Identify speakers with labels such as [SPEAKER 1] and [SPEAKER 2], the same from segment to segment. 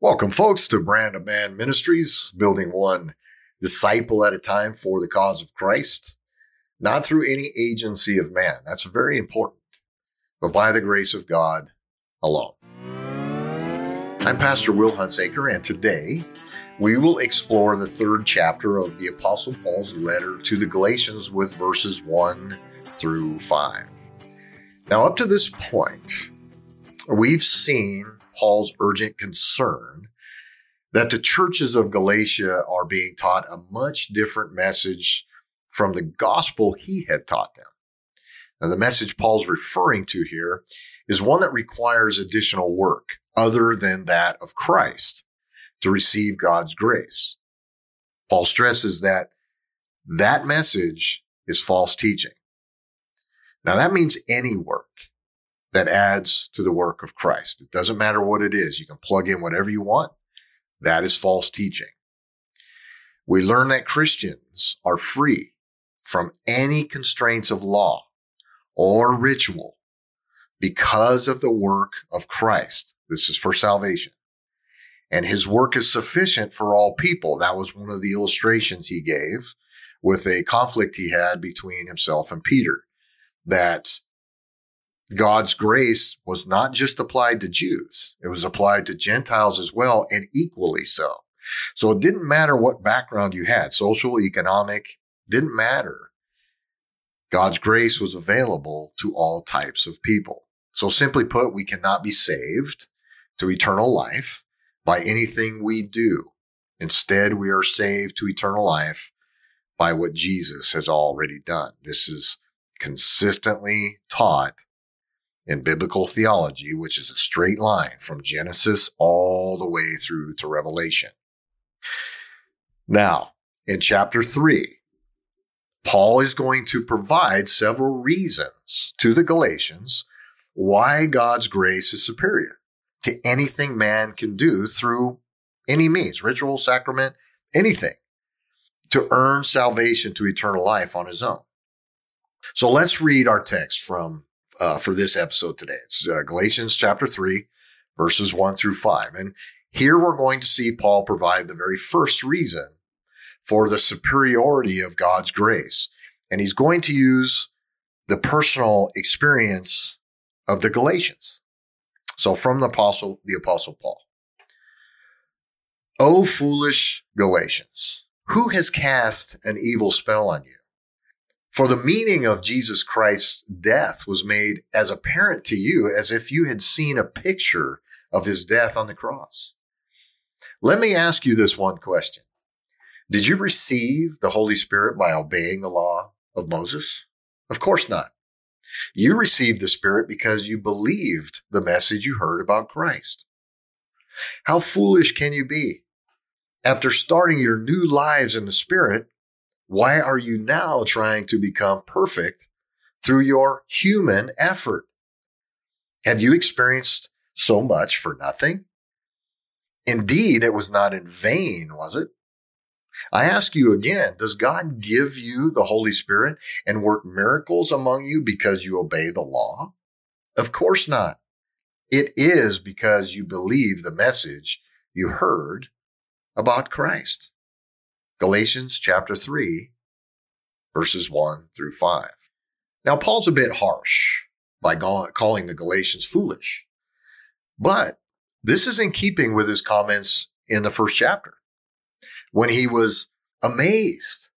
[SPEAKER 1] Welcome, folks, to Brand of Man Ministries, building one disciple at a time for the cause of Christ, not through any agency of man. That's very important, but by the grace of God alone. I'm Pastor Will Hunsaker, and today we will explore the third chapter of the Apostle Paul's letter to the Galatians with verses 1 through 5. Now, up to this point, we've seen Paul's urgent concern that the churches of Galatia are being taught a much different message from the gospel he had taught them. Now, the message Paul's referring to here is one that requires additional work other than that of Christ to receive God's grace. Paul stresses that that message is false teaching. Now that means any work that adds to the work of Christ. It doesn't matter what it is. You can plug in whatever you want. That is false teaching. We learn that Christians are free from any constraints of law or ritual because of the work of Christ. This is for salvation. And his work is sufficient for all people. That was one of the illustrations he gave with a conflict he had between himself and Peter. That God's grace was not just applied to Jews. It was applied to Gentiles as well and equally so. So it didn't matter what background you had, social, economic, didn't matter. God's grace was available to all types of people. So simply put, we cannot be saved to eternal life by anything we do. Instead, we are saved to eternal life by what Jesus has already done. This is consistently taught in biblical theology, which is a straight line from Genesis all the way through to Revelation. Now, in chapter three, Paul is going to provide several reasons to the Galatians why God's grace is superior to anything man can do through any means, ritual, sacrament, anything to earn salvation to eternal life on his own. So let's read our text from uh, for this episode today. It's uh, Galatians chapter 3, verses 1 through 5. And here we're going to see Paul provide the very first reason for the superiority of God's grace. And he's going to use the personal experience of the Galatians. So from the apostle, the apostle Paul. O foolish Galatians, who has cast an evil spell on you? For the meaning of Jesus Christ's death was made as apparent to you as if you had seen a picture of his death on the cross. Let me ask you this one question. Did you receive the Holy Spirit by obeying the law of Moses? Of course not. You received the Spirit because you believed the message you heard about Christ. How foolish can you be? After starting your new lives in the Spirit, why are you now trying to become perfect through your human effort? Have you experienced so much for nothing? Indeed, it was not in vain, was it? I ask you again, does God give you the Holy Spirit and work miracles among you because you obey the law? Of course not. It is because you believe the message you heard about Christ. Galatians chapter 3, verses 1 through 5. Now, Paul's a bit harsh by calling the Galatians foolish, but this is in keeping with his comments in the first chapter when he was amazed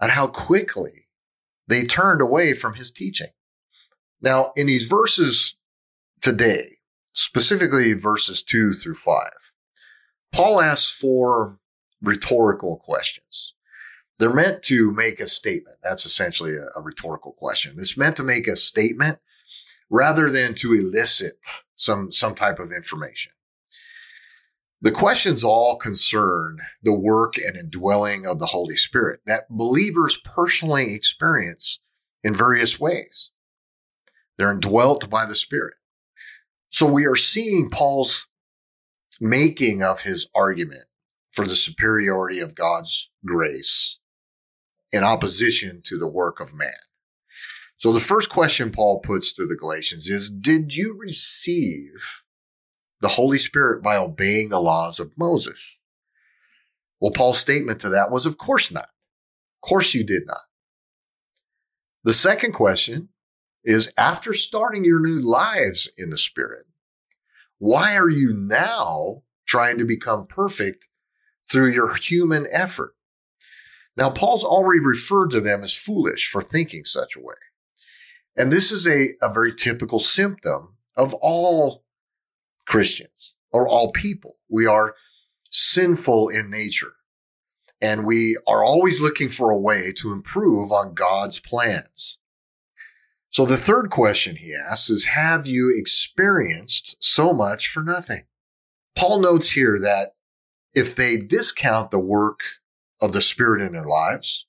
[SPEAKER 1] at how quickly they turned away from his teaching. Now, in these verses today, specifically verses 2 through 5, Paul asks four rhetorical questions. They're meant to make a statement. That's essentially a, a rhetorical question. It's meant to make a statement rather than to elicit some, some type of information. The questions all concern the work and indwelling of the Holy Spirit that believers personally experience in various ways. They're indwelt by the Spirit. So we are seeing Paul's making of his argument for the superiority of God's grace in opposition to the work of man. So the first question Paul puts to the Galatians is, did you receive the Holy Spirit by obeying the laws of Moses? Well, Paul's statement to that was, of course not. Of course you did not. The second question is after starting your new lives in the Spirit, why are you now trying to become perfect through your human effort? Now, Paul's already referred to them as foolish for thinking such a way. And this is a, a very typical symptom of all Christians or all people. We are sinful in nature and we are always looking for a way to improve on God's plans. So the third question he asks is, have you experienced so much for nothing? Paul notes here that if they discount the work of the Spirit in their lives,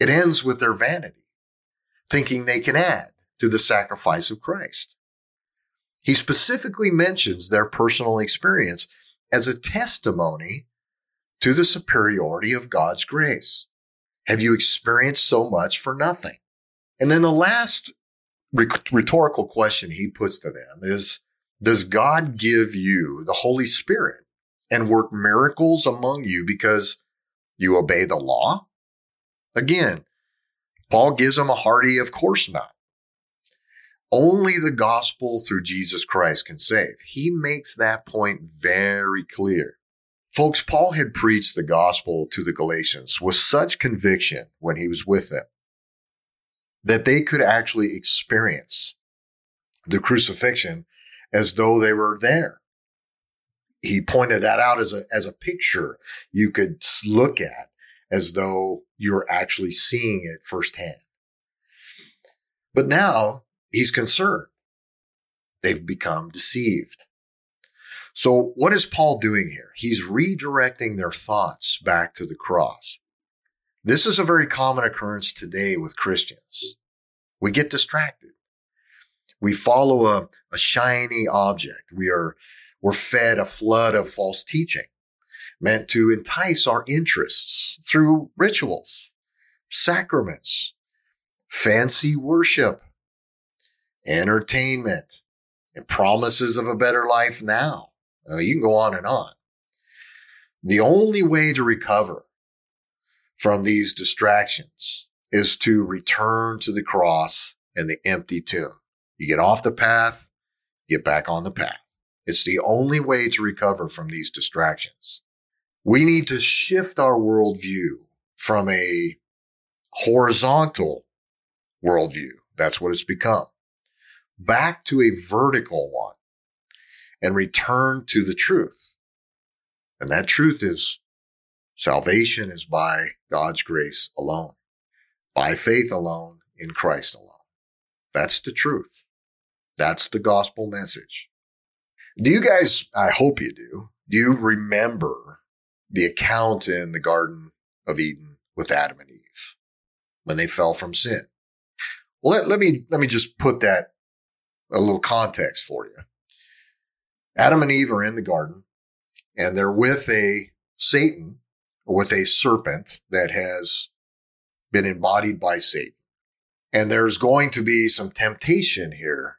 [SPEAKER 1] it ends with their vanity, thinking they can add to the sacrifice of Christ. He specifically mentions their personal experience as a testimony to the superiority of God's grace. Have you experienced so much for nothing? And then the last rhetorical question he puts to them is, does God give you the Holy Spirit and work miracles among you because you obey the law? Again, Paul gives them a hearty, of course not. Only the gospel through Jesus Christ can save. He makes that point very clear. Folks, Paul had preached the gospel to the Galatians with such conviction when he was with them that they could actually experience the crucifixion as though they were there. He pointed that out as a, as a picture you could look at as though you're actually seeing it firsthand. But now he's concerned. They've become deceived. So what is Paul doing here? He's redirecting their thoughts back to the cross. This is a very common occurrence today with Christians. We get distracted. We follow a, a shiny object. We are, we're fed a flood of false teaching meant to entice our interests through rituals, sacraments, fancy worship, entertainment, and promises of a better life now. Uh, you can go on and on. The only way to recover from these distractions is to return to the cross and the empty tomb. You get off the path, get back on the path. It's the only way to recover from these distractions. We need to shift our worldview from a horizontal worldview. That's what it's become back to a vertical one and return to the truth. And that truth is salvation is by God's grace alone, by faith alone, in Christ alone. That's the truth. That's the gospel message. Do you guys, I hope you do, do you remember the account in the Garden of Eden with Adam and Eve when they fell from sin? Well, let, let me, let me just put that a little context for you. Adam and Eve are in the garden and they're with a Satan or with a serpent that has been embodied by Satan. And there's going to be some temptation here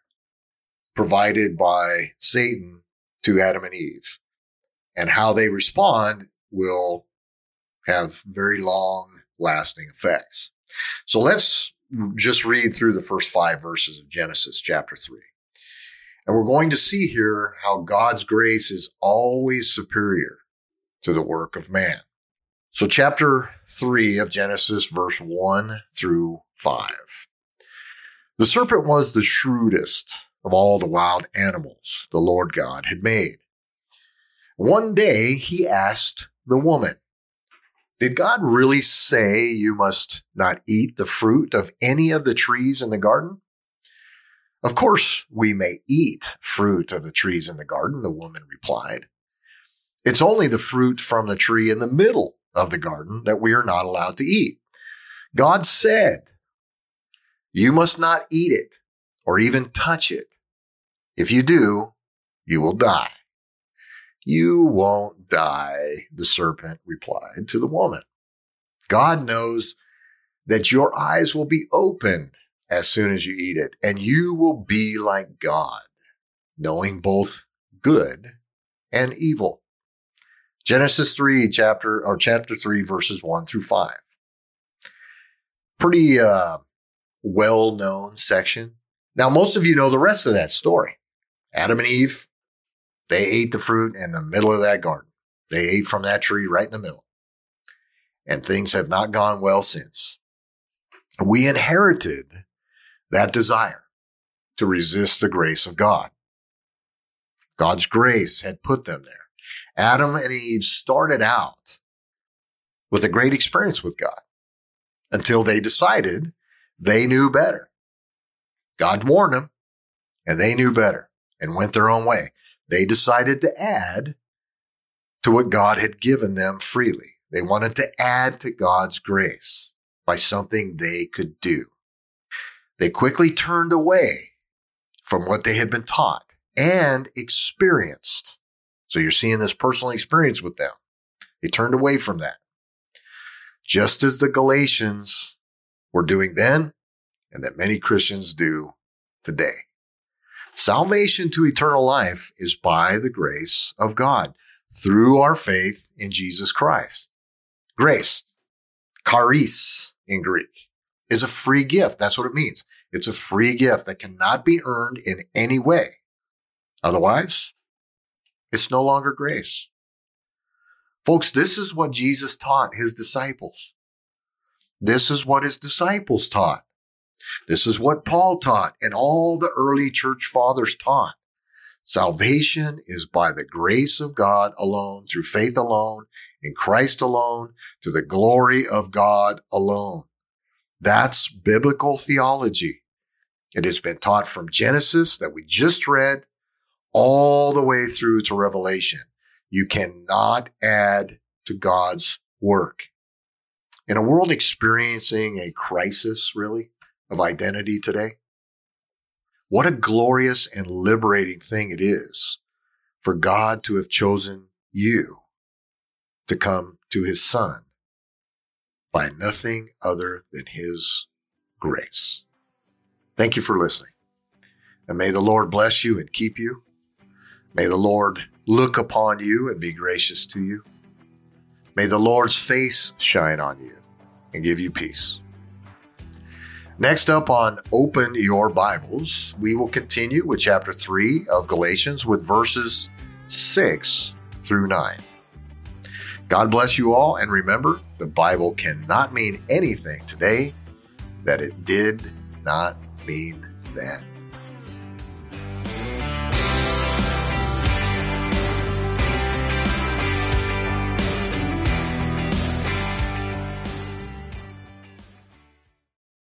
[SPEAKER 1] provided by Satan to Adam and Eve. And how they respond will have very long lasting effects. So let's just read through the first five verses of Genesis chapter three. And we're going to see here how God's grace is always superior to the work of man. So chapter three of Genesis, verse one through five. The serpent was the shrewdest of all the wild animals the Lord God had made. One day he asked the woman, did God really say you must not eat the fruit of any of the trees in the garden? Of course, we may eat fruit of the trees in the garden, the woman replied. It's only the fruit from the tree in the middle of the garden that we are not allowed to eat. God said, you must not eat it or even touch it. If you do, you will die. You won't die, the serpent replied to the woman. God knows that your eyes will be opened as soon as you eat it, and you will be like God, knowing both good and evil. Genesis 3 chapter or chapter 3 verses 1 through 5. Pretty uh, well-known section. Now most of you know the rest of that story. Adam and Eve, they ate the fruit in the middle of that garden. They ate from that tree right in the middle. And things have not gone well since. We inherited that desire to resist the grace of God. God's grace had put them there. Adam and Eve started out with a great experience with God until they decided they knew better. God warned them and they knew better and went their own way. They decided to add to what God had given them freely. They wanted to add to God's grace by something they could do. They quickly turned away from what they had been taught and experienced. So you're seeing this personal experience with them. They turned away from that. Just as the Galatians were doing then and that many Christians do today. Salvation to eternal life is by the grace of God through our faith in Jesus Christ. Grace, charis in Greek, is a free gift. That's what it means. It's a free gift that cannot be earned in any way. Otherwise, it's no longer grace. Folks, this is what Jesus taught his disciples. This is what his disciples taught. This is what Paul taught and all the early church fathers taught. Salvation is by the grace of God alone, through faith alone, in Christ alone, to the glory of God alone. That's biblical theology. It has been taught from Genesis that we just read all the way through to Revelation. You cannot add to God's work. In a world experiencing a crisis, really, of identity today, what a glorious and liberating thing it is for God to have chosen you to come to his son by nothing other than his grace. Thank you for listening. And may the Lord bless you and keep you. May the Lord look upon you and be gracious to you. May the Lord's face shine on you and give you peace. Next up on Open Your Bibles, we will continue with chapter 3 of Galatians with verses 6 through 9. God bless you all, and remember, the Bible cannot mean anything today that it did not mean then.